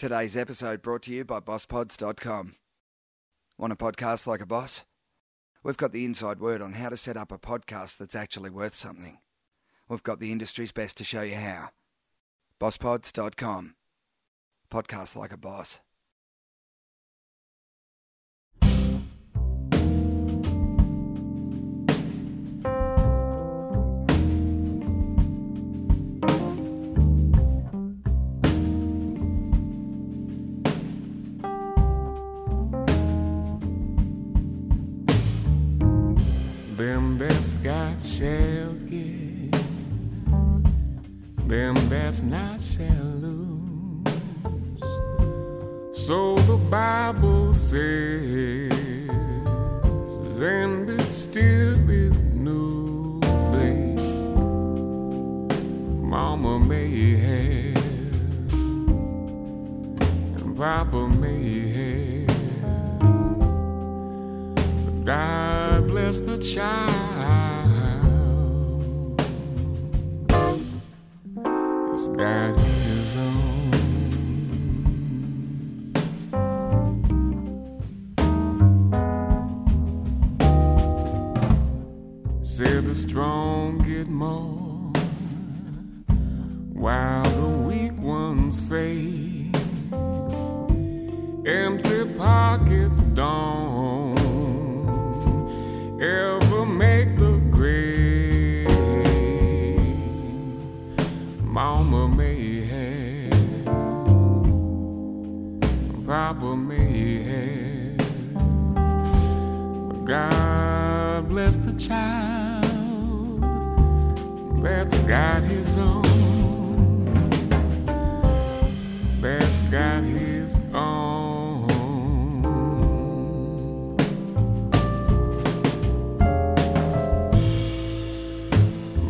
Today's episode brought to you by BossPods.com. Want a podcast like a boss? We've got the inside word on how to set up a podcast that's actually worth something. We've got the industry's best to show you how. BossPods.com. Podcast like a boss. Them that's shall give, them that's not shall lose. So the Bible says, and it still is new, babe. Mama may have, and Papa may have. God bless the child. He's got his own. Said the strong get more while the weak ones fade. Empty pockets don't child that's got his own. That's got his own.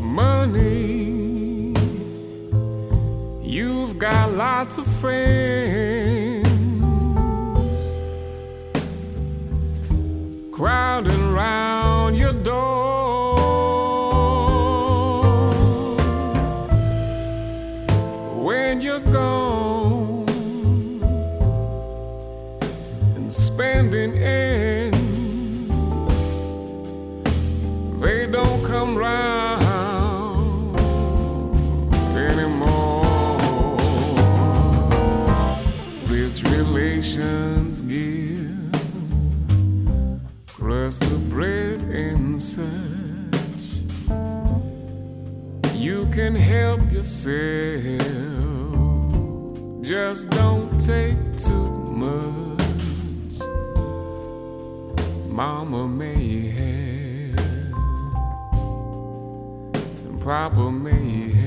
money. You've got lots of friends just don't take too much. Mama may have, and Papa may have.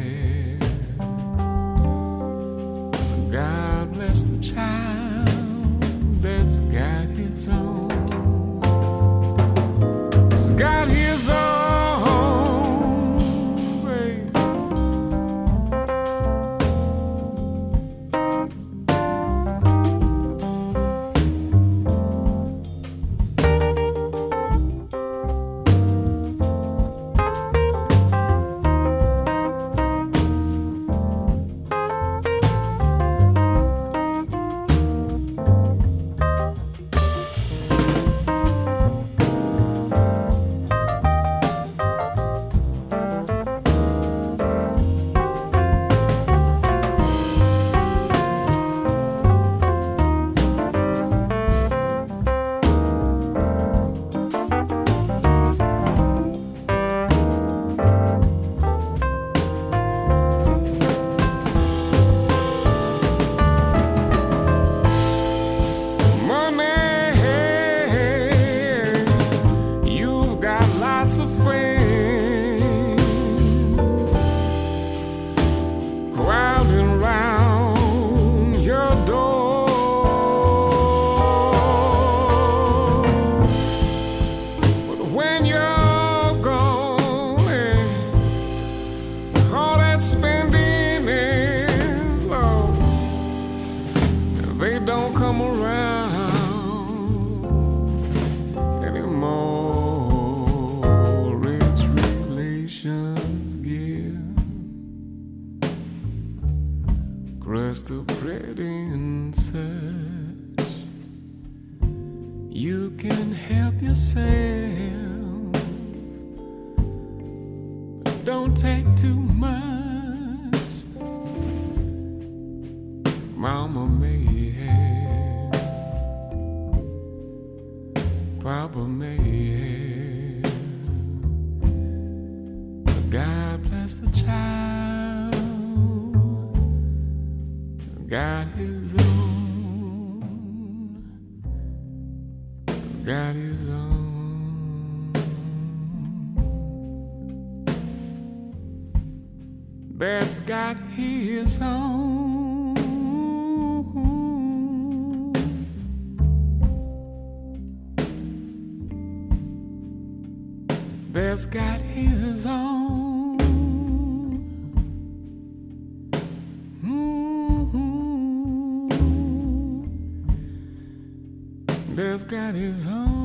Got his own.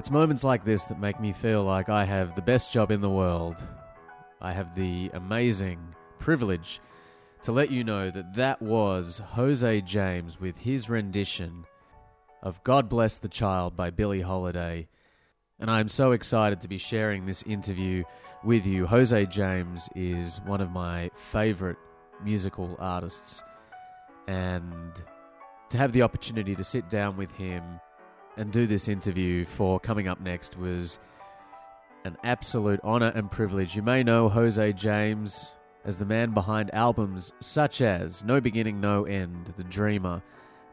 It's moments like this that make me feel like I have the best job in the world. I have the amazing privilege to let you know that that was Jose James with his rendition of God Bless the Child by Billie Holiday. And I'm so excited to be sharing this interview with you. Jose James is one of my favorite musical artists. And to have the opportunity to sit down with him and do this interview for coming up next was an absolute honor and privilege. You may know Jose James as the man behind albums such as No Beginning, No End, The Dreamer,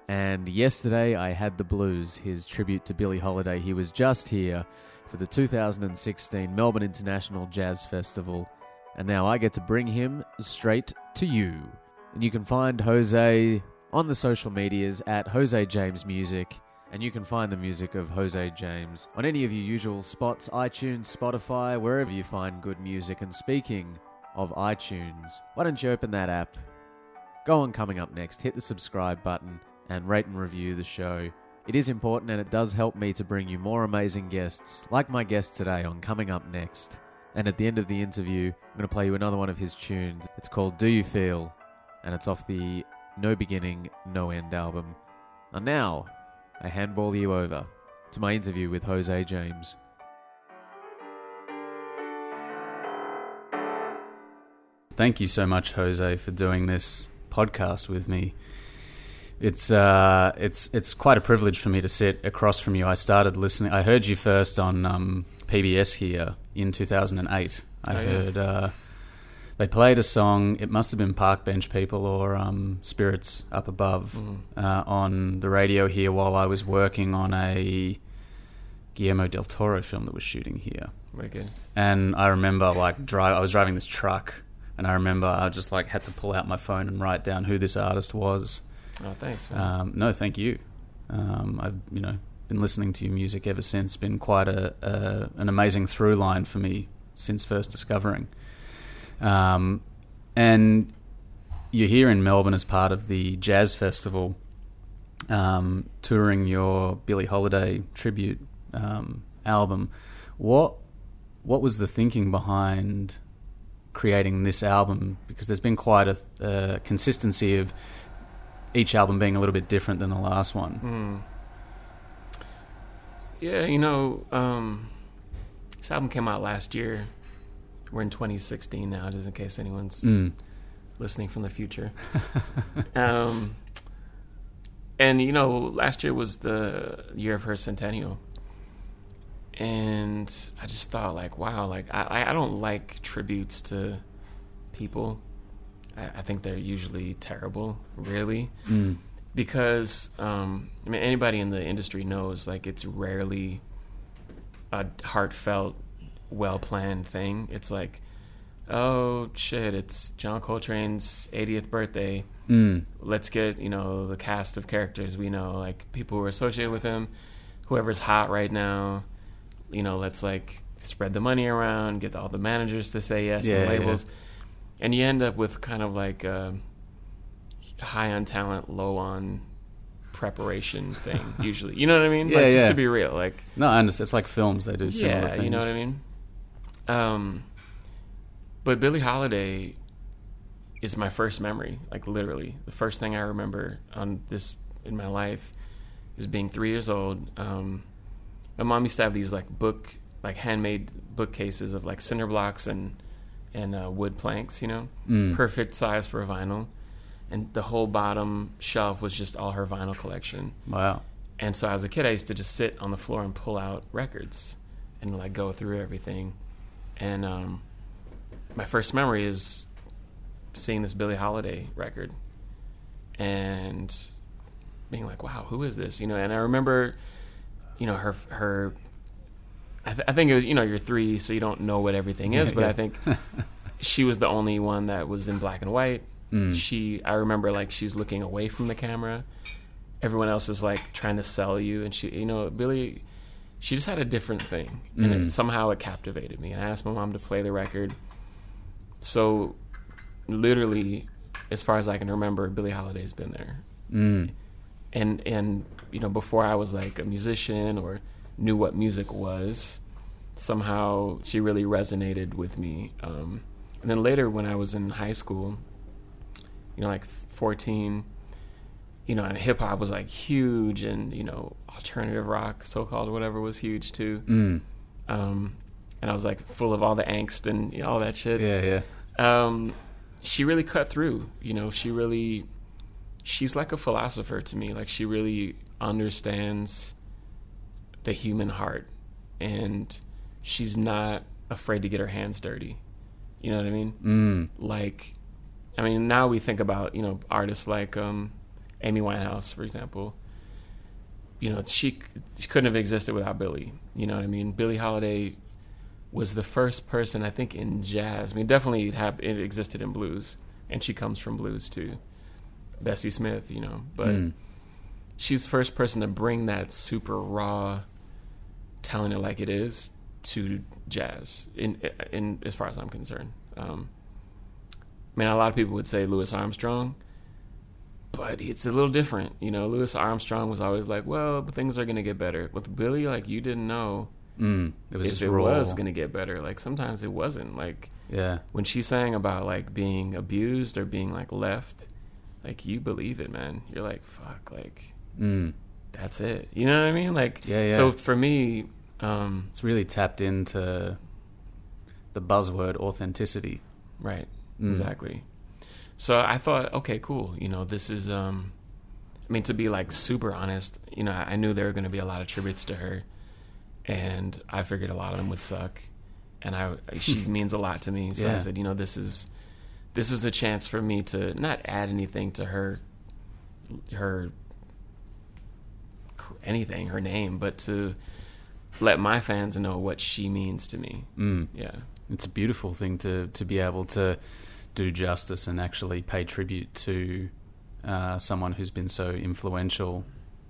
and yesterday I had the blues, his tribute to Billie Holiday. He was just here for the 2016 Melbourne International Jazz Festival, and now I get to bring him straight to you. And you can find Jose on the social medias at Jose James Music. And you can find the music of Jose James on any of your usual spots iTunes, Spotify, wherever you find good music. And speaking of iTunes, why don't you open that app? Go on coming up next, hit the subscribe button, and rate and review the show. It is important and it does help me to bring you more amazing guests, like my guest today on Coming Up Next. And at the end of the interview, I'm going to play you another one of his tunes. It's called Do You Feel? And it's off the No Beginning, No End album. And now, I handball you over to my interview with Jose James. Thank you so much, Jose, for doing this podcast with me. It's uh, it's it's quite a privilege for me to sit across from you. I started listening. I heard you first on um, PBS here in 2008. I Oh, yeah. heard uh, they played a song. It must have been Park Bench People or um, Spirits Up Above Mm. uh, on the radio here while I was working on a Guillermo del Toro film that was shooting here. Wicked. And I remember like drive. I was driving this truck, and I remember I just like had to pull out my phone and write down who this artist was. Oh, thanks. Um, no, thank you. Um, I've you know been listening to your music ever since. Been quite a, a an amazing through line for me since first discovering. Um, and you're here in Melbourne as part of the Jazz Festival, um, touring your Billie Holiday tribute um, album. What what was the thinking behind creating this album? Because there's been quite a, a consistency of each album being a little bit different than the last one. Hmm. Yeah, you know, um, this album came out last year. We're in 2016 now, just in case anyone's Mm. listening from the future. um, and you know, last year was the year of her centennial, and I just thought, like, wow, like I, I- don't like tributes to people. I, I think they're usually terrible, really Mm. because um, I mean anybody in the industry knows like it's rarely a heartfelt, well planned thing. It's like oh shit, it's John Coltrane's 80th birthday. Mm. Let's get you know the cast of characters we know, like people who are associated with him, whoever's hot right now. You know, let's like spread the money around, get all the managers to say yes, Yeah, and yeah. labels, and you end up with kind of like a high on talent, low on preparation thing. usually, you know what I mean? Yeah, like, just yeah. to be real, like No, I understand. It's like films; they do similar yeah, things. you know what I mean. Um, but Billie Holiday is my first memory, like literally the first thing I remember on this in my life is being three years old. Um, my mom used to have these like book, like handmade bookcases of like cinder blocks and and uh, wood planks, you know, Mm. perfect size for a vinyl. And the whole bottom shelf was just all her vinyl collection. Wow. And so as a kid, I used to just sit on the floor and pull out records and like go through everything. And um, my first memory is seeing this Billie Holiday record and being like, "Wow, who is this?" You know. And I remember, you know, her her. I, th- I think it was you know you're three, so you don't know what everything is, Yeah, but yeah. I think she was the only one that was in black and white. Mm. She, I remember like she's looking away from the camera. Everyone else is like trying to sell you, and she, you know, Billie, she just had a different thing, and Mm. it, somehow it captivated me. And I asked my mom to play the record. So, literally, as far as I can remember, Billie Holiday's been there, Mm. and and you know before I was like a musician or knew what music was, somehow she really resonated with me. Um, and then later when I was in high school, you know, like 14, you know, and hip hop was like huge, and you know, alternative rock, so called whatever, was huge too. Mm. Um, and I was like full of all the angst and you know, all that shit Yeah, yeah. um, she really cut through. You know, she really, she's like a philosopher to me. Like she really understands the human heart, and she's not afraid to get her hands dirty. You know what I mean? Mm. Like, I mean, now we think about you know artists like um, Amy Winehouse, for example. You know, she she couldn't have existed without Billie. You know what I mean? Billie Holiday was the first person I think in jazz. I mean, definitely it, hap- it existed in blues, and she comes from blues too. Bessie Smith, you know, but Mm. she's the first person to bring that super raw, telling it like it is to jazz. In in as far as I'm concerned, um, I mean, a lot of people would say Louis Armstrong, but it's a little different. You know, Louis Armstrong was always like, "Well, things are gonna get better." With Billie, like you didn't know Mm. It was if it was gonna get better. Like sometimes it wasn't. Like Yeah. when she sang about like being abused or being like left, like you believe it, man. You're like, fuck, like Mm. that's it. You know what I mean? Like, Yeah, yeah. So for me, um, It's really tapped into the buzzword authenticity. right, Mm. exactly. So I thought, okay, cool. You know, this is. um I mean, to be like super honest, you know, I knew there were going to be a lot of tributes to her, and I figured a lot of them would suck. And I, she means a lot to me. So I said, you know, this is, this is a chance for me to not add anything to her, her, anything, her name, but to let my fans know what she means to me. Mm. Yeah. It's a beautiful thing to to be able to do justice and actually pay tribute to uh, someone who's been so influential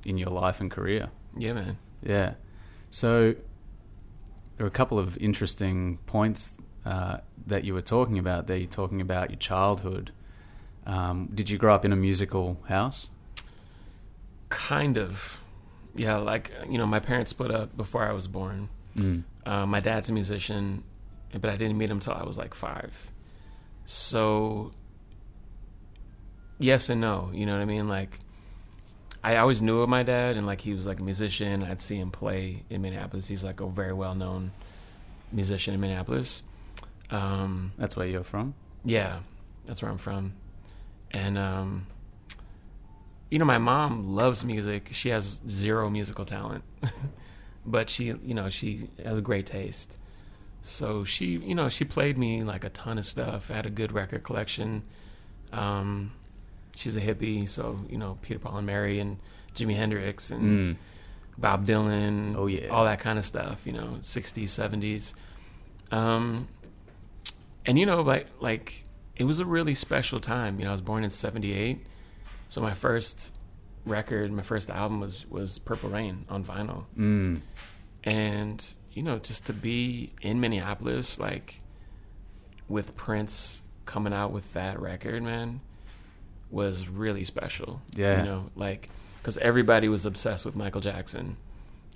in your life and career. Yeah, man. Yeah. So there are a couple of interesting points uh, that you were talking about there. You're talking about your childhood. Um, did you grow up in a musical house? Kind of. Yeah, like, you know, my parents split up before I was born. Mm. Uh, my dad's a musician, but I didn't meet him until I was like five. So, yes and no. You know what I mean? Like, I always knew of my dad, and like he was like a musician. I'd see him play in Minneapolis. He's like a very well known musician in Minneapolis. Um, That's where you're from. yeah, that's where I'm from. And um you know, my mom loves music. She has zero musical talent. but she, you know, she has a great taste. So she, you know, she played me like a ton of stuff. I had a good record collection. Um she's a hippie, so, you know, Peter Paul and Mary and Jimi Hendrix and Mm. Bob Dylan, Oh, yeah. all that kind of stuff, you know, 60s, 70s. Um, and you know, like like it was a really special time. You know, I was born in '78, so my first record, my first album was was Purple Rain on vinyl, Mm. and you know, just to be in Minneapolis, like with Prince coming out with that record, man, was really special. Yeah. you know, like because everybody was obsessed with Michael Jackson,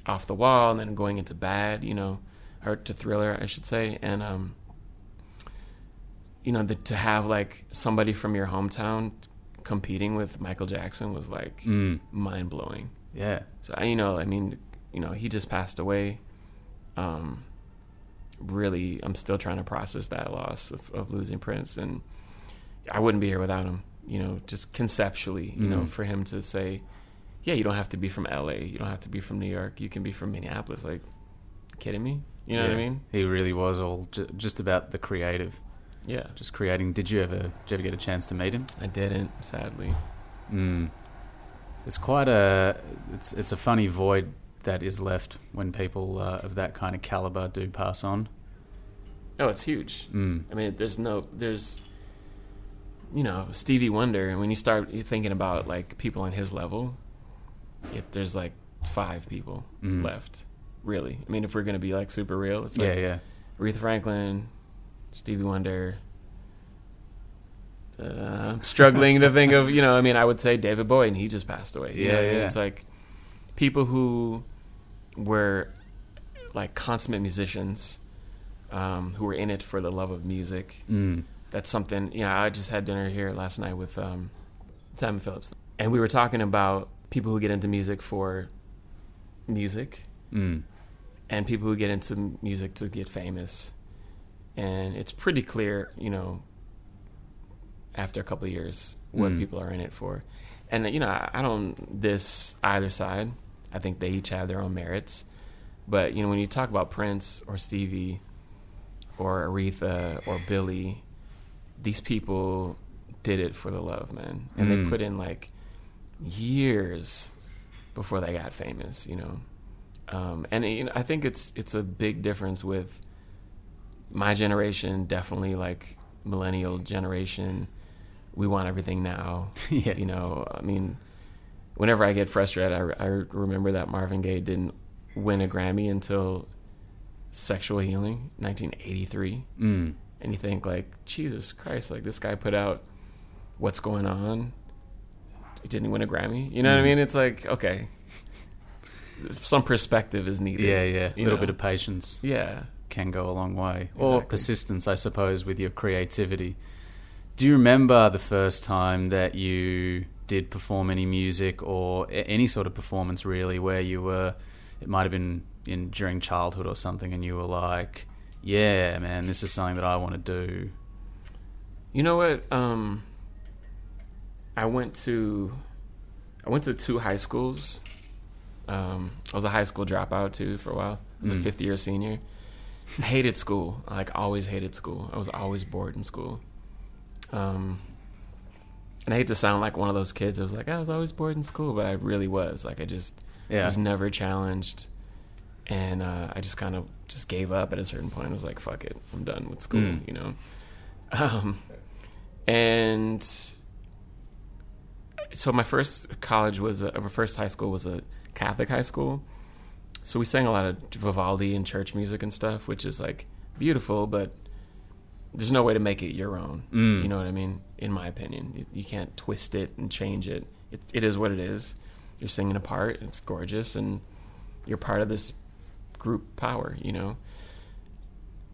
off the wall, and then going into Bad, you know, or to Thriller, I should say, and um, you know, the, to have like somebody from your hometown competing with Michael Jackson was like Mm. mind blowing. Yeah. So I- you know, I mean, you know, he just passed away. Um, really, I'm still trying to process that loss of, of losing Prince, and I wouldn't be here without him. You know, just conceptually, you know, Mm. for him to say, "Yeah, you don't have to be from L.A. You don't have to be from New York. You can be from Minneapolis." Like, kidding me? You know what I mean? He really was all ju- just about the creative, Yeah, just creating. Did you ever, did you ever get a chance to meet him? I didn't, sadly. Mm. It's quite a, it's it's a funny void that is left when people uh, of that kind of caliber do pass on. Oh, it's huge. Mm. I mean, there's no, there's, you know, Stevie Wonder. And when you start thinking about like people on his level, it, there's like five people Mm. left. Really, I mean, if we're gonna be like super real, it's yeah, like yeah. Aretha Franklin, Stevie Wonder. Uh, I'm struggling to think of, you know, I mean, I would say David Bowie, and he just passed away. Yeah, what I mean? yeah. It's like people who were like consummate musicians, um, who were in it for the love of music. Mm. That's something, you know, I just had dinner here last night with um, Simon Phillips, and we were talking about people who get into music for music Mm. and people who get into music to get famous. And it's pretty clear, you know, after a couple of years, what Mm. people are in it for. And, you know, I I don't this either side. I think they each have their own merits. But, you know, when you talk about Prince or Stevie or Aretha or Billie, these people did it for the love, man. And Mm. they put in like years before they got famous, you know. Um, and you know, I think it's it's a big difference with my generation, definitely like millennial generation. We want everything now. yeah. You know, I mean, whenever I get frustrated, I, I remember that Marvin Gaye didn't win a Grammy until Sexual Healing, 1983 Mm. and you think like jesus christ like this guy put out what's going on he didn't win a grammy you know what i Mhm. mean it's like okay some perspective is needed Yeah, yeah. A little know? bit of patience yeah can go a long way. Or persistence, I suppose, with your creativity. Do you remember the first time that you did perform any music or any sort of performance really where you were it might have been in during childhood or something and you were like, "Yeah, man, this is something that I want to do." you know what um i went to i went to two high schools. Um i was a high school dropout too for a while. I was a Mm. fifth year senior. I hated school. I, like always hated school. I was always bored in school. Um and i hate to sound like one of those kids I was like i was always bored in school but i really was. Like i just Yeah. was never challenged. And uh, i just kind of just gave up at a certain point. I was like fuck it. I'm done with school Mm. you know? Um, and so my first college was a, my first high school was a catholic high school. So we sang a lot of vivaldi and church music and stuff which is like beautiful but there's no way to make it your own. Mm. you know what i mean? In my opinion. You, you can't twist it and change it. it it is what it is. You're singing a part. It's gorgeous. And you're part of this group power you know?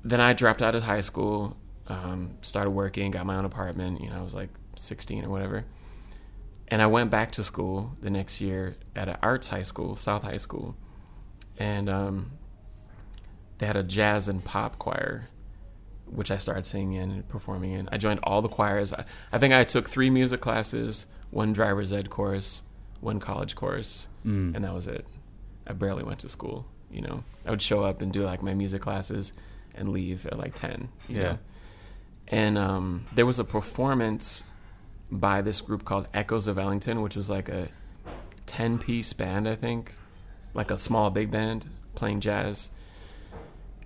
Then i dropped out of high school um, started working got my own apartment you know i was like 16 or whatever. And i went back to school the next year at an arts high school south high school. And um, they had a jazz and pop choir which i started singing in and performing in i joined all the choirs i, I think i took three music classes one driver's ed course one college course Mm. and that was it. I barely went to school. You know, I would show up and do like my music classes and leave at like ten. You Yeah. know? And um, there was a performance by this group called Echoes of Ellington, which was like a ten-piece band, I think, like a small big band playing jazz.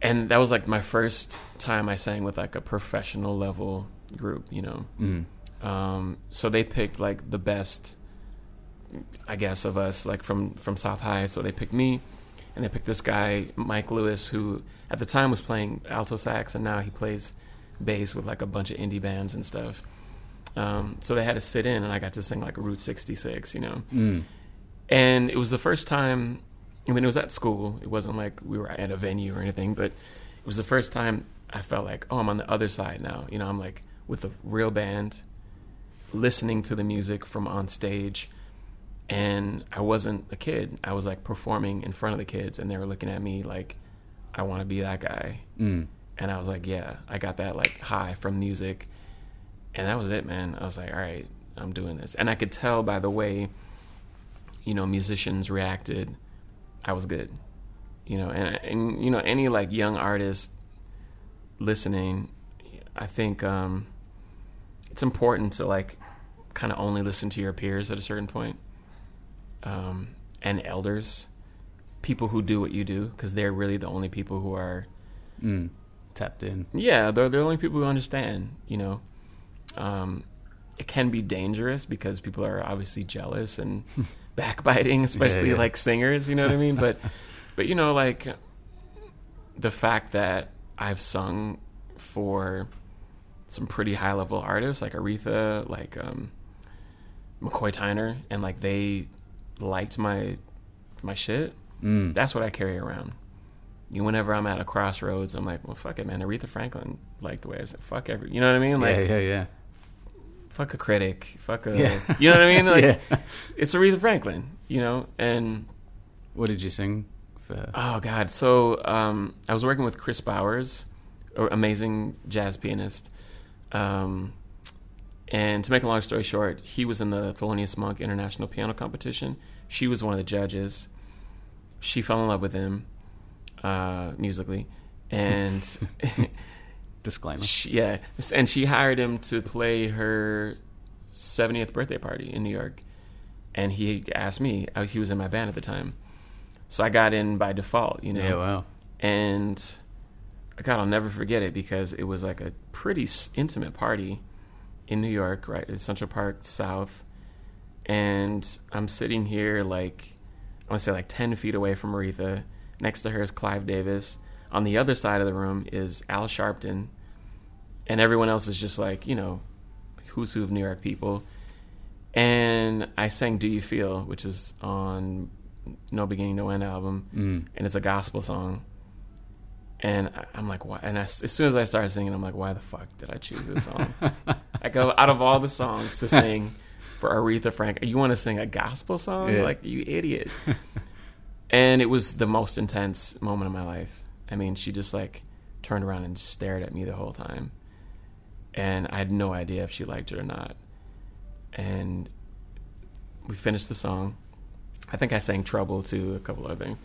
And that was like my first time I sang with like a professional level group, you know. Mm. Um, so they picked like the best, I guess, of us, like from from South High. So they picked me, and they picked this guy Mike Lewis, who at the time was playing alto sax, and now he plays bass with like a bunch of indie bands and stuff. Um, so they had to sit in, and I got to sing like Route 66, you know. Mm. And it was the first time. I mean, it was at school. It wasn't like we were at a venue or anything, but it was the first time I felt like, oh, I'm on the other side now. You know, I'm like with a real band, listening to the music from on stage, and I wasn't a kid. I was like performing in front of the kids, and they were looking at me like, I want to be that guy. Mm. And I was like, yeah, I got that like high from music. And that was it, man. I was like, all right, I'm doing this. And I could tell by the way, you know, musicians reacted, I was good. You know, and and you know, any like young artist listening, I think um it's important to like kind of only listen to your peers at a certain point. Um and elders, people who do what you do because they're really the only people who are Mm. Tapped in. yeah, they're the only people who understand. You know, um, it can be dangerous because people are obviously jealous and backbiting, especially yeah. like singers. You know what I mean? But, but you know, like the fact that I've sung for some pretty high level artists like Aretha, like um, McCoy Tyner, and like they liked my my shit. Mm. That's what I carry around. You know, whenever I'm at a crossroads, I'm like, well, fuck it, man. Aretha Franklin liked the way I said, fuck every, you know what I mean? Like, yeah, yeah, yeah. Fuck a critic, fuck a, Yeah. you know what I mean? Like, Yeah. it's Aretha Franklin, you know? And, What did you sing for? oh, God. So, um, I was working with Kris Bowers, amazing jazz pianist. Um, and to make a long story short, he was in the Thelonious Monk International Piano Competition. She was one of the judges. She fell in love with him uh, musically, and Disclaimer. she, yeah, and she hired him to play her 70th birthday party in New York. And he asked me, uh, he was in my band at the time. So I got in by default, you know. Yeah, wow. And God, I'll never forget it because it was like a pretty intimate party in New York, right in Central Park South. And I'm sitting here like, I want to say like 10 feet away from Aretha. Next to her is Clive Davis. On the other side of the room is Al Sharpton. And everyone else is just like, you know, who's who of New York people. And I sang Do You Feel, which was on No Beginning, No End album Mm. and it's a gospel song. And I'm like, why? And I, as soon as I started singing, I'm like, why the fuck did I choose this song? I go out of all the songs to sing for Aretha Frank. You want to sing a gospel song? Yeah. Like you idiot. and it was the most intense moment of my life. I mean, she just like turned around and stared at me the whole time, and I had no idea if she liked it or not. And we finished the song. I think I sang "Trouble" to a couple other things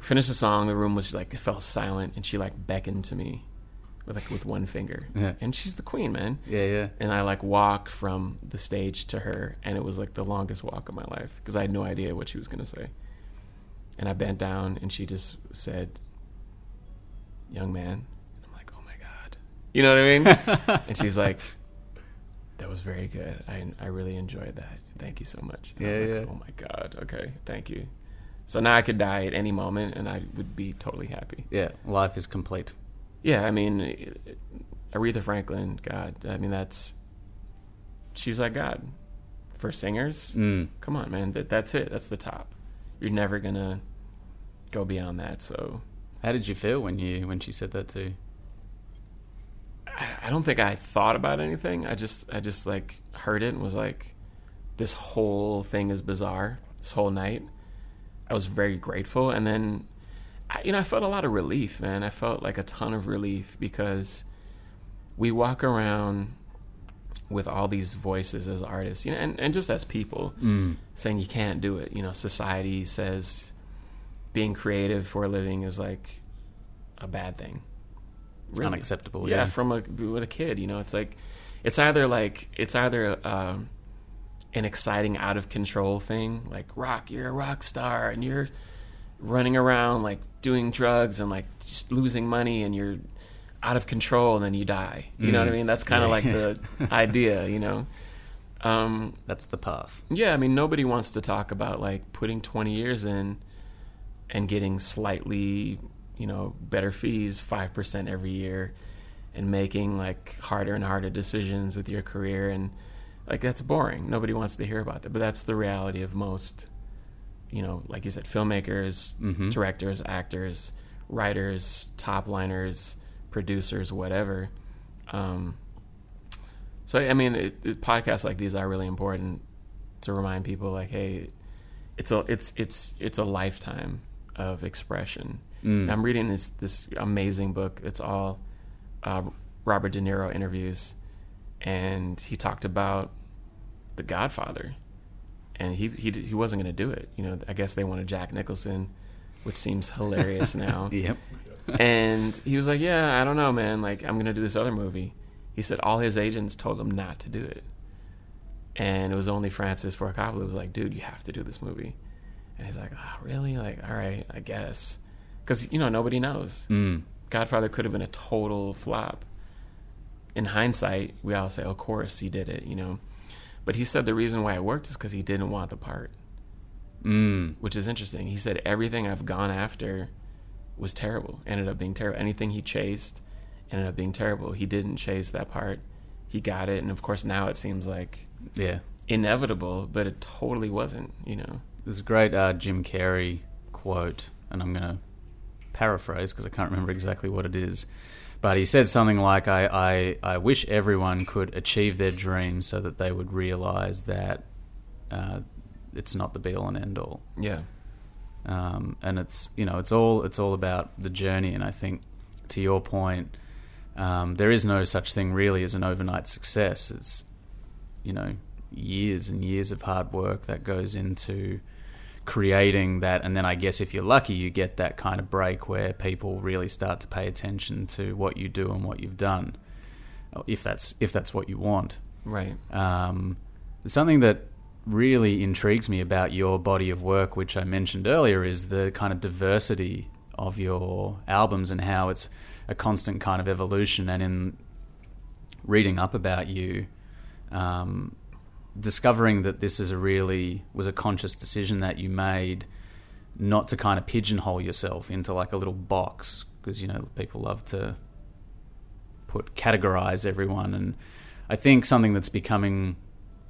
finished the song. The room was like it fell silent, and she like beckoned to me with like with one finger. Yeah. And she's the queen, man. Yeah, yeah. And I like walked from the stage to her, and it was like the longest walk of my life because I had no idea what she was gonna say. And I bent down, and she just said, "Young man." And I'm like, "Oh my god," you know what I mean? and she's like, "That was very good. I I really enjoyed that. Thank you so much." And I was Yeah, like, yeah. "Oh my god. Okay, thank you." So now I could die at any moment, and I would be totally happy. Yeah, life is complete. Yeah, I mean, Aretha Franklin, God, I mean that's she's like God for singers. Mm. Come on, man, that that's it. That's the top. You're never gonna go beyond that. So How did you feel when you when she said that to you? I, don't think I thought about anything. I just I just like heard it and was like, this whole thing is bizarre. This whole night, I was very grateful, and then, I, you know, I felt a lot of relief, man. I felt like a ton of relief because we walk around with all these voices as artists, you know, and, and just as people Mm. saying you can't do it. You know, society says being creative for a living is like a bad thing. Unacceptable, Yeah, yeah. from a with a kid, you know, it's like it's either like it's either um, an exciting out of control thing, like rock, you're a rock star and you're running around like doing drugs and like just losing money and you're out of control and then you die. You know what I Mm. mean? That's kind of like the idea, you know. Um, That's the path. yeah, I mean nobody wants to talk about like putting 20 years in and getting slightly, you know, better fees, 5% every year and making like harder and harder decisions with your career and like that's boring. Nobody wants to hear about that, but that's the reality of most you know, like you said filmmakers, Mhm. directors, actors, writers, top liners, producers, whatever. Um so I mean, it, it, podcasts like these are really important to remind people, like, hey, it's a it's it's it's a lifetime of expression. Mm. I'm reading this this amazing book. It's all uh, Robert De Niro interviews, and he talked about The Godfather, and he he he wasn't going to do it. You know, I guess they wanted Jack Nicholson, which seems hilarious now Yep. and he was like, "Yeah, I don't know, man. Like, I'm gonna do this other movie." He said all his agents told him not to do it, and it was only Francis Ford Coppola who was like, "Dude, you have to do this movie." And he's like, "Oh, really? Like, all right, I guess," because you know nobody knows. Mm. Godfather could have been a total flop. In hindsight, we all say, "Of course he did it," you know. But he said the reason why it worked is because he didn't want the part, Mm. which is interesting. He said everything I've gone after was terrible. Ended up being terrible. Anything he chased ended up being terrible. He didn't chase that part. He got it, and of course now it seems like Yeah. inevitable, but it totally wasn't. You know. There's a great uh, Jim Carrey quote, and I'm going to paraphrase because I can't remember exactly what it is. But he said something like, I, I, I wish everyone could achieve their dreams so that they would realize that uh, it's not the be all and end all. Yeah. Um, and it's you know it's all it's all about the journey. And I think to your point, um, there is no such thing really as an overnight success. It's you know years and years of hard work that goes into creating that and then I guess if you're lucky you get that kind of break where people really start to pay attention to what you do and what you've done if that's if that's what you want Right. um, something that really intrigues me about your body of work, which I mentioned earlier, is the kind of diversity of your albums and how it's a constant kind of evolution. And in reading up about you, um, discovering that this is a really was a conscious decision that you made not to kind of pigeonhole yourself into like a little box because you know people love to put categorize everyone and I think something that's becoming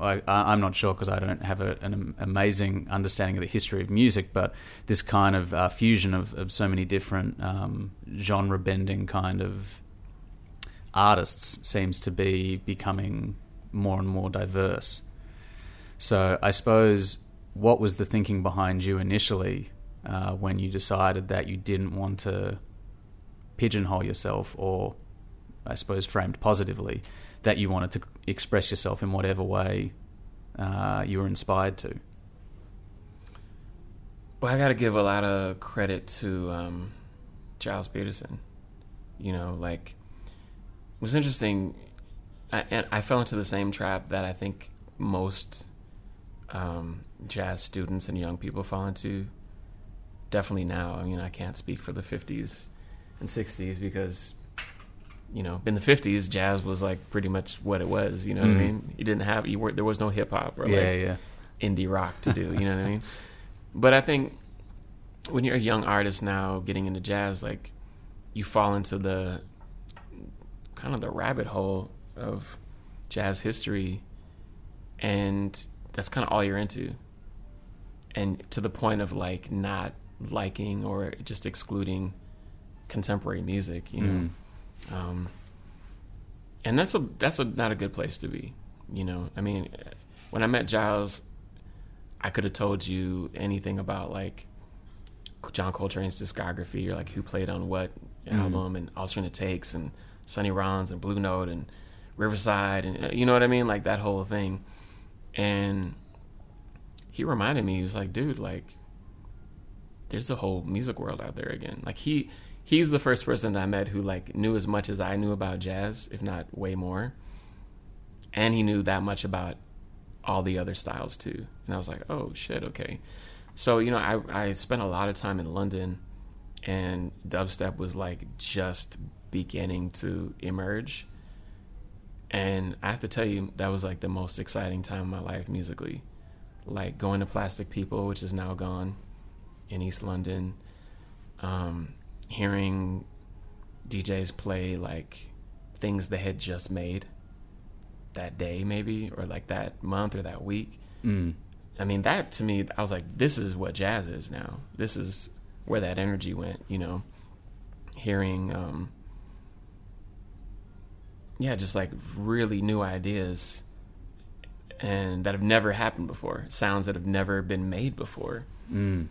I, I'm not sure because I don't have a, an amazing understanding of the history of music, but this kind of uh, fusion of, of so many different um, genre bending kind of artists seems to be becoming more and more diverse. So I suppose what was the thinking behind you initially uh, when you decided that you didn't want to pigeonhole yourself, or I suppose framed positively, that you wanted to express yourself in whatever way uh, you were inspired to? Well, I got to give a lot of credit to um, Gilles Peterson. You know, like it was interesting. I, I fell into the same trap that I think most um, jazz students and young people fall into. Definitely now. I mean, I can't speak for the '50s and '60s because, you know, in the '50s, jazz was like pretty much what it was. You know what Mhm. I mean? You didn't have you were there was no hip hop or yeah, like yeah. indie rock to do. You know what I mean? But I think when you're a young artist now getting into jazz, like you fall into the kind of the rabbit hole of jazz history, and that's kind of all you're into. And to the point of like not liking or just excluding contemporary music, you know. Mm. Um, and that's a that's a not a good place to be. You know, I mean, when I met Gilles, I could have told you anything about like John Coltrane's discography or like who played on what Mm. album and alternate takes and Sonny Rollins and Blue Note and Riverside and you know what I mean, like that whole thing. And he reminded me, he was like, dude, like there's a whole music world out there again. Like he he's the first person I met who like knew as much as I knew about jazz, if not way more. And he knew that much about all the other styles too. And I was like, oh shit, okay. So you know, I I spent a lot of time in London, and dubstep was like just beginning to emerge. And I have to tell you, that was like the most exciting time of my life musically. Like going to Plastic People, which is now gone in East London, um, hearing DJs play like things they had just made that day, maybe, or like that month or that week. Mm. I mean, that to me, I was like, this is what jazz is now. This is where that energy went, you know. Hearing, um, yeah, just like really new ideas and that have never happened before, sounds that have never been made before. Mm.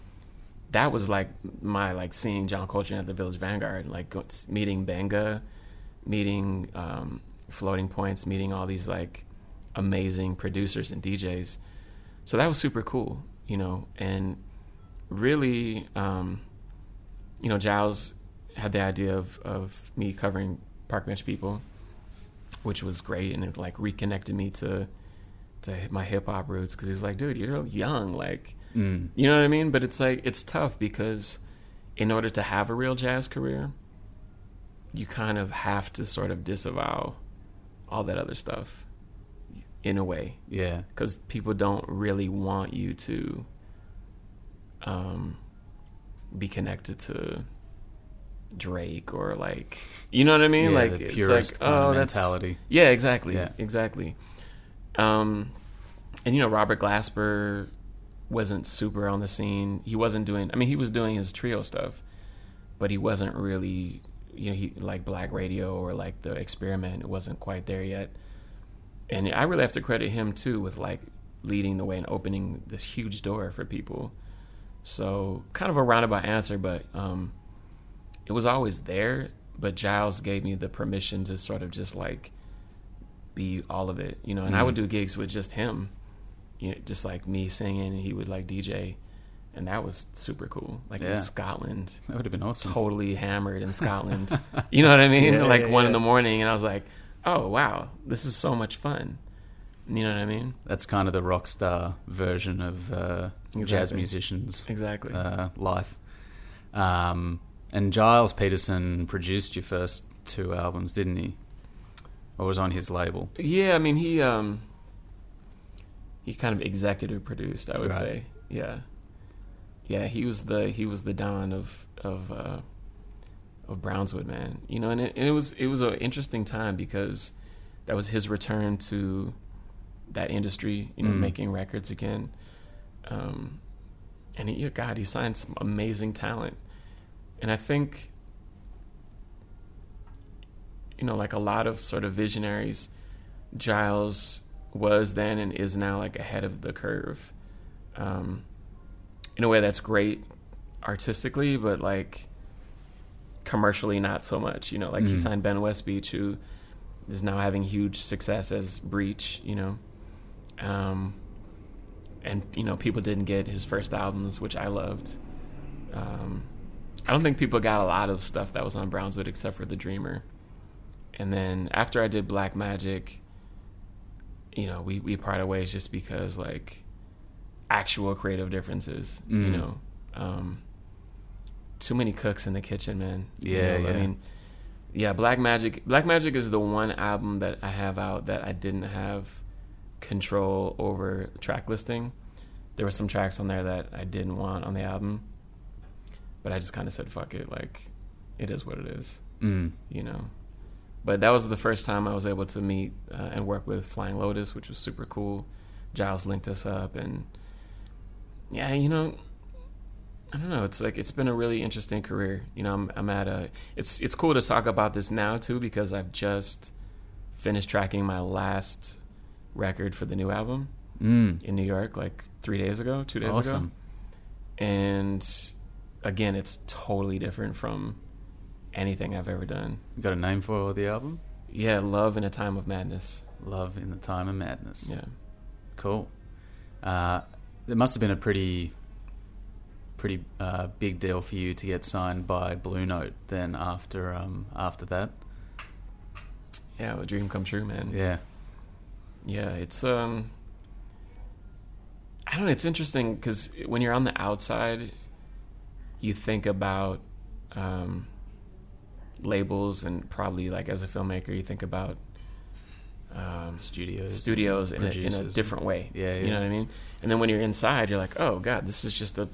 That was like my like seeing John Coltrane at the Village Vanguard, like meeting Benga, meeting um, Floating Points, meeting all these like amazing producers and DJs. So that was super cool, you know, and really, um, you know, Gilles had the idea of, of me covering Park Bench People, which was great, and it like reconnected me to to my hip hop roots because he's like, dude, you're young, like, Mm. you know what I mean? But it's like it's tough because in order to have a real jazz career, you kind of have to sort of disavow all that other stuff in a way Yeah. because people don't really want you to um, be connected to Drake or like you know what I mean? Yeah, like it's like oh that's mentality. yeah exactly Yeah. exactly. Um, and you know Robert Glasper wasn't super on the scene. He wasn't doing. I mean, he was doing his trio stuff, but he wasn't really you know he like Black Radio or like the Experiment. It wasn't quite there yet and I really have to credit him too with like leading the way and opening this huge door for people. So kind of a roundabout answer, but um, it was always there. But Gilles gave me the permission to sort of just like be all of it, you know. And I would do gigs with just him, you know, just like me singing, and he would like DJ, and that was super cool. Like in Scotland, That would have been awesome. totally hammered in Scotland. you know what I mean? Yeah, like yeah, one in the morning, and I was like, "Oh wow, this is so much fun." You know what I mean? That's kind of the rock star version of uh, jazz musicians' Exactly. uh, life. Um, and Gilles Peterson produced your first two albums, didn't he? Or was on his label? yeah, I mean he um he kind of executive produced, I would Right. say. Yeah. Yeah, he was the he was the don of of uh of Brownswood, man. You know, and it, and it was it was an interesting time because that was his return to that industry, you know, Mm. making records again. Um, and he, God, he signed some amazing talent, and I think, you know, like a lot of sort of visionaries, Gilles was then and is now like ahead of the curve, um, in a way that's great artistically, but like commercially not so much. You know, like he Mm. signed Ben Westbeech, who is now having huge success as Breach. You know, um, and you know people didn't get his first albums, which I loved. Um, I don't think people got a lot of stuff that was on Brownswood except for The Dreamer. And then after I did Black Magic, you know, we we parted ways just because like actual creative differences. You Mm. know, um, too many cooks in the kitchen, man. You Yeah, I mean, yeah, Black Magic. Black Magic is the one album that I have out that I didn't have control over track listing. There were some tracks on there that I didn't want on the album, but I just kind of said, "Fuck it," like it is what it is, Mm. you know. But that was the first time I was able to meet uh, and work with Flying Lotus, which was super cool. Gilles linked us up, and yeah, you know, I don't know. It's like it's been a really interesting career. You know, I'm I'm at a. It's it's cool to talk about this now too because I've just finished tracking my last record for the new album Mm. in New York like three days ago, two days ago, and again, it's totally different from anything I've ever done. You got a name for the album? Yeah, love in a time of madness. Love in the Time of Madness. Yeah. Cool. Uh, it must have been a pretty, pretty uh, big deal for you to get signed by Blue Note. Then after um, after that, Yeah, a dream come true, man. yeah, Yeah, it's um I don't know. It's interesting because when you're on the outside, you think about um, labels and probably like as a filmmaker, you think about um, Studios, studios in a, in a different way. Yeah, you know what I mean. And then when you're inside, you're like, oh god, this is just a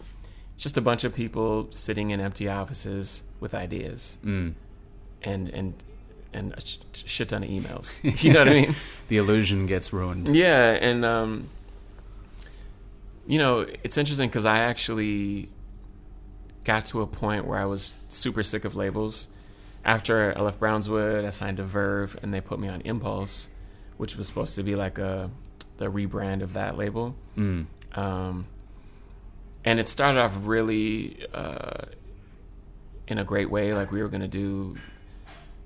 just a bunch of people sitting in empty offices with ideas Mm. and and and a shit ton of emails. you know what I mean? The illusion gets ruined. Yeah, and um, you know, it's interesting because I actually got to a point where I was super sick of labels. After I left Brownswood, I signed to Verve, and they put me on Impulse, which was supposed to be like a the rebrand of that label. Mm. Um, and it started off really uh, in a great way. Like we were gonna do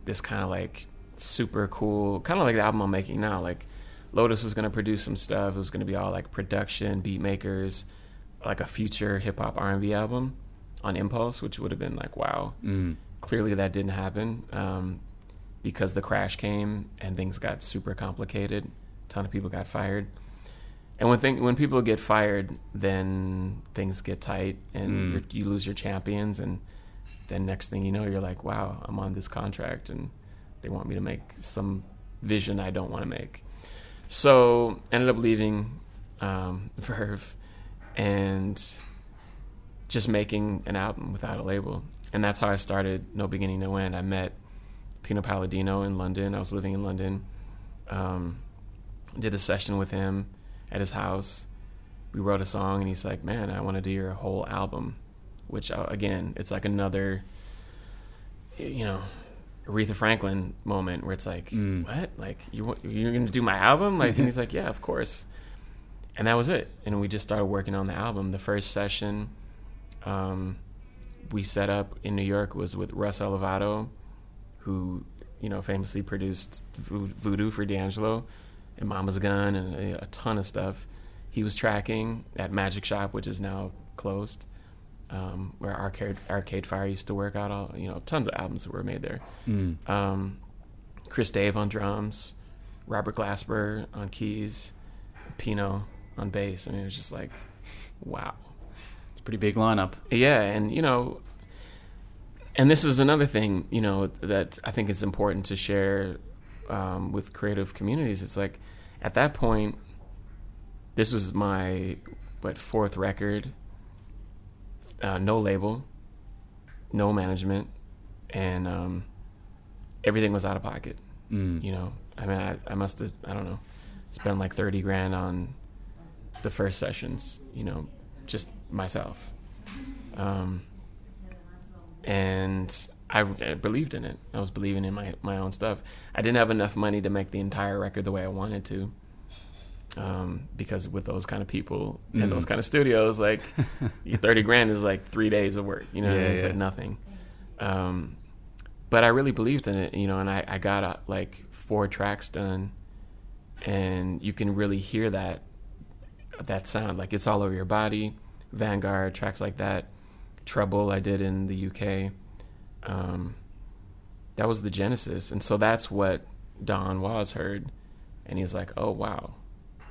this kind of like super cool, kind of like the album I'm making now. Like Lotus was gonna produce some stuff. It was gonna be all like production, beat makers, like a future hip hop R and B album on Impulse, which would have been like wow. Mm. Clearly, that didn't happen um, because the crash came and things got super complicated. A ton of people got fired. And when thing, when people get fired, then things get tight, and Mm. you're, lose your champions, and then next thing you know, you're like, "Wow, I'm on this contract, and they want me to make some vision I don't want to make." So ended up leaving um, Verve, and just making an album without a label, and that's how I started No Beginning, No End. I met Pino Palladino in London. I was living in London. Um, did a session with him at his house. We wrote a song, and he's like, "Man, I want to do your whole album," which uh, again, it's like another, you know, Aretha Franklin moment where it's like, Mm. "What? Like you, you're going to do my album?" Like, and he's like, "Yeah, of course." And that was it. And we just started working on the album. The first session um, we set up in New York was with Russ Elevado, who you know famously produced Voodoo for D'Angelo and Mama's Gun and a, a ton of stuff. He was tracking at Magic Shop, which is now closed, um, where Arcade Arcade Fire used to work out. All you know, tons of albums that were made there. Mm. Um, Chris Dave on drums, Robert Glasper on keys, Pino on bass. I mean, it was just like, wow. It's pretty big lineup. Yeah, and you know, and this is another thing, you know, that I think is important to share um, with creative communities. It's like at that point, this was my what fourth record, uh, no label, no management, and um, everything was out of pocket. Mm. You know, I mean, I, I must have, I don't know, spent like 30 grand on the first sessions, you know, just myself. Um, and I, I believed in it. I was believing in my, my own stuff. I didn't have enough money to make the entire record the way I wanted to. Um, because with those kind of people Mm. and those kind of studios, like 30 grand is like three days of work, you know, Yeah, it's yeah. like nothing. Um, but I really believed in it, you know, and I, I got uh, like four tracks done and you can really hear that, that sound. Like it's all over your body. Vanguard, tracks like that. Trouble I did in the UK. Um, that was the genesis. And so that's what Don Was heard. And he was like, oh, wow,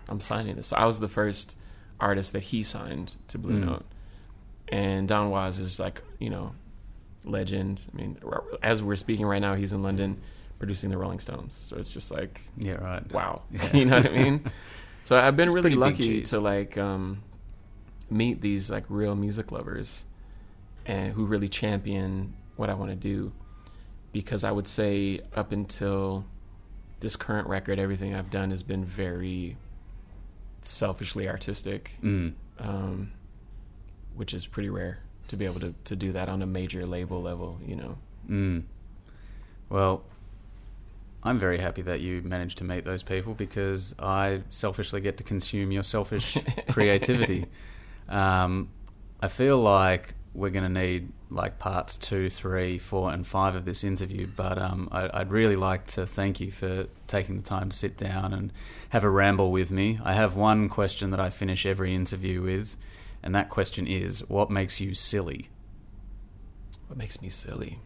I'm signing this. So I was the first artist that he signed to Blue Mm. Note. And Don Was is like, you know, legend. I mean, as we're speaking right now, he's in London producing the Rolling Stones. So it's just like, Yeah, right. wow. Yeah. you know what I mean? So I've been It's really lucky to like um, meet these like real music lovers and who really champion what I want to do. Because I would say up until this current record, everything I've done has been very selfishly artistic, Mm. um, which is pretty rare to be able to, to do that on a major label level, you know. Mm. Well, I'm very happy that you managed to meet those people because I selfishly get to consume your selfish creativity. Um, I feel like we're going to need like parts two, three, four, and five of this interview, but um, I, I'd really like to thank you for taking the time to sit down and have a ramble with me. I have one question that I finish every interview with, and that question is what makes you silly? What makes me silly?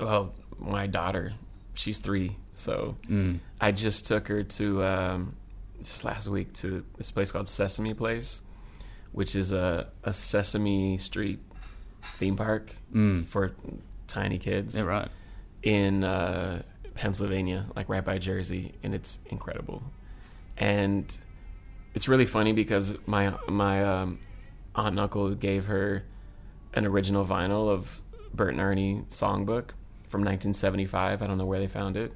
Well, my daughter, she's three, so Mm. I just took her to um, this last week to this place called Sesame Place, which is a, a Sesame Street theme park Mm. for tiny kids Yeah, right. in uh, Pennsylvania, like right by Jersey, and it's incredible. And it's really funny because my my um, aunt and uncle gave her an original vinyl of Bert and Ernie songbook from 1975. I don't know where they found it,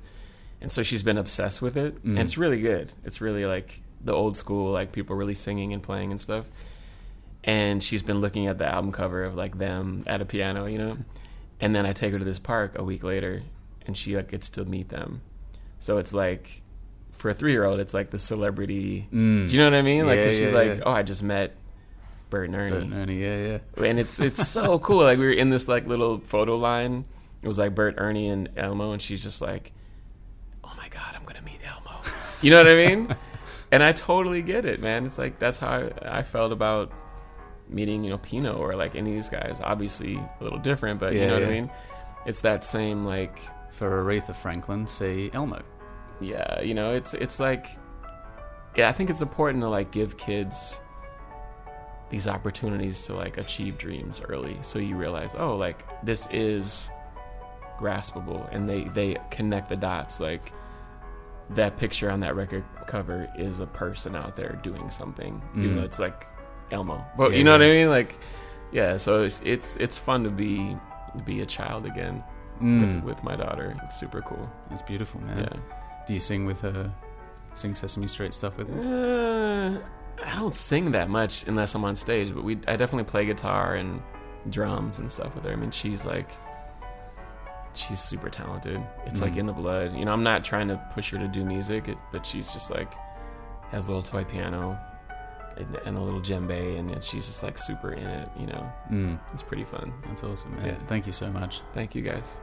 and so she's been obsessed with it, and it's really good. It's really like the old school, like people really singing and playing and stuff. And she's been looking at the album cover of like them at a piano, you know. And then I take her to this park a week later, and she like gets to meet them. So it's like for a three year old, it's like the celebrity. Mm. Do you know what I mean? Like, Yeah, she's yeah, like, oh, I just met Bert and Ernie, Bert and Ernie, yeah, yeah. and it's it's so cool. Like we were in this like little photo line. It was like Bert, Ernie, and Elmo, and she's just like, "Oh my god, I'm gonna meet Elmo." You know what I mean? and I totally get it, man. It's like that's how I, I felt about meeting, you know, Pino or like any of these guys. Obviously, a little different, but you Yeah, know what I mean. It's that same like For Aretha Franklin, say Elmo. yeah you know it's it's like yeah i think it's important to like give kids these opportunities to like achieve dreams early so you realize oh like this is graspable and they they connect the dots like that picture on that record cover is a person out there doing something even Mm. though it's like elmo but Yeah, you know what i mean like yeah so it's it's, it's fun to be be a child again Mm. with, with my daughter it's super cool That's beautiful, man. yeah Do you sing with her? Sing Sesame Street stuff with her? Uh, I don't sing that much unless I'm on stage, but we I definitely play guitar and drums and stuff with her. I mean, she's like she's super talented. It's like Mm. in the blood. You know, I'm not trying to push her to do music, it, but she's just like has a little toy piano and, and a little djembe, and she's just like super in it. You know, Mm. it's pretty fun. That's awesome, man. Yeah. Thank you so much. Thank you guys.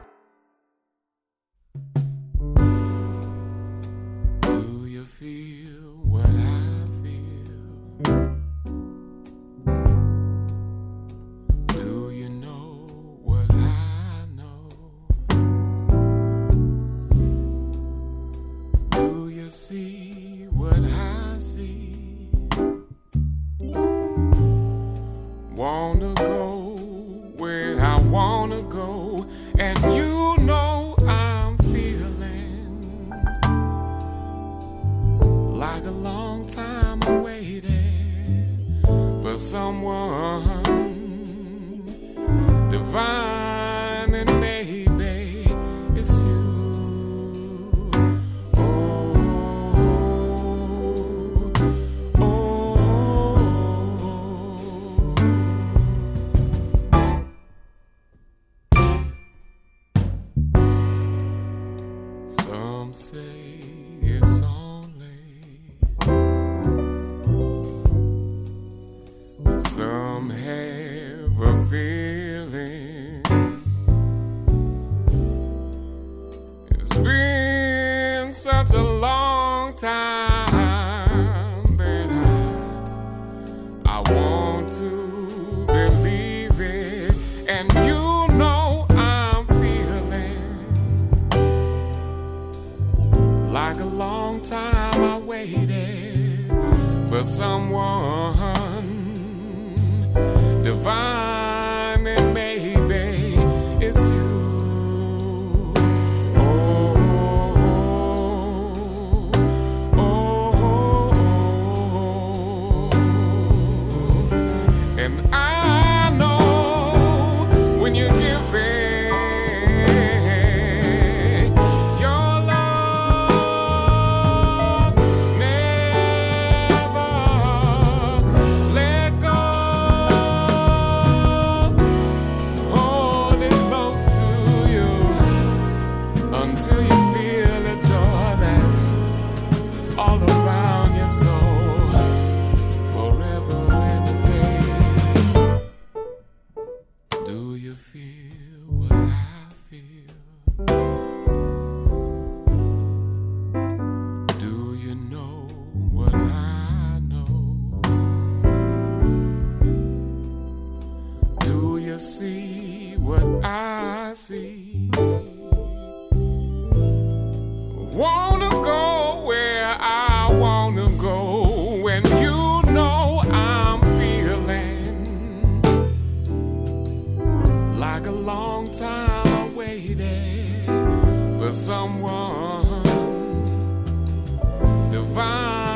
waited for someone divine.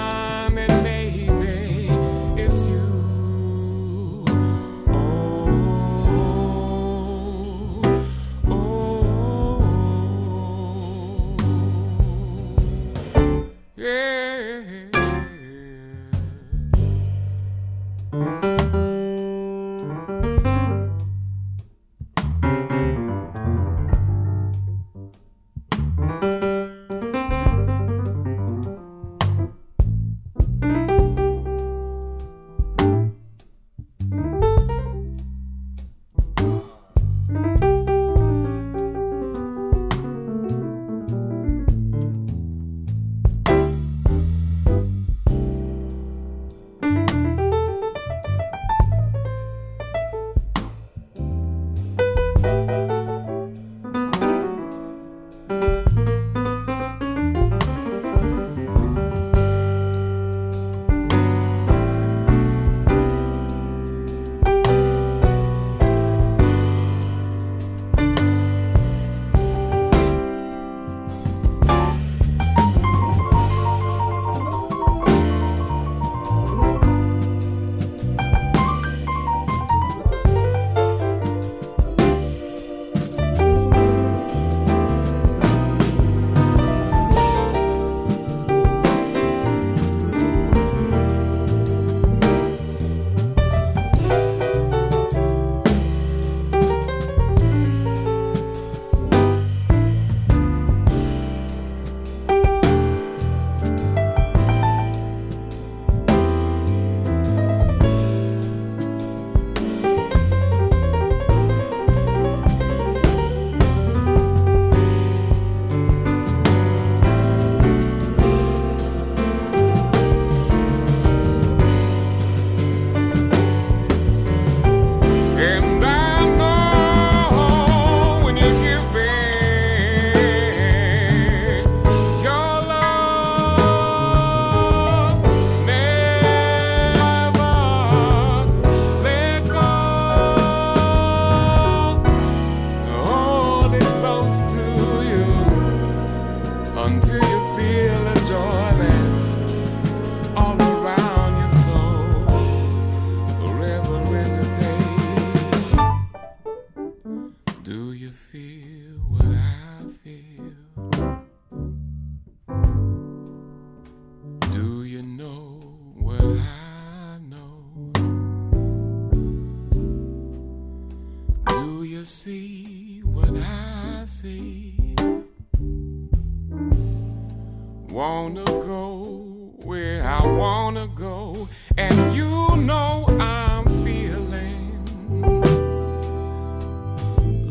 where I wanna go, and you know I'm feeling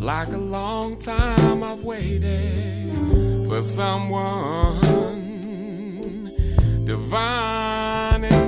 like a long time I've waited for someone divine.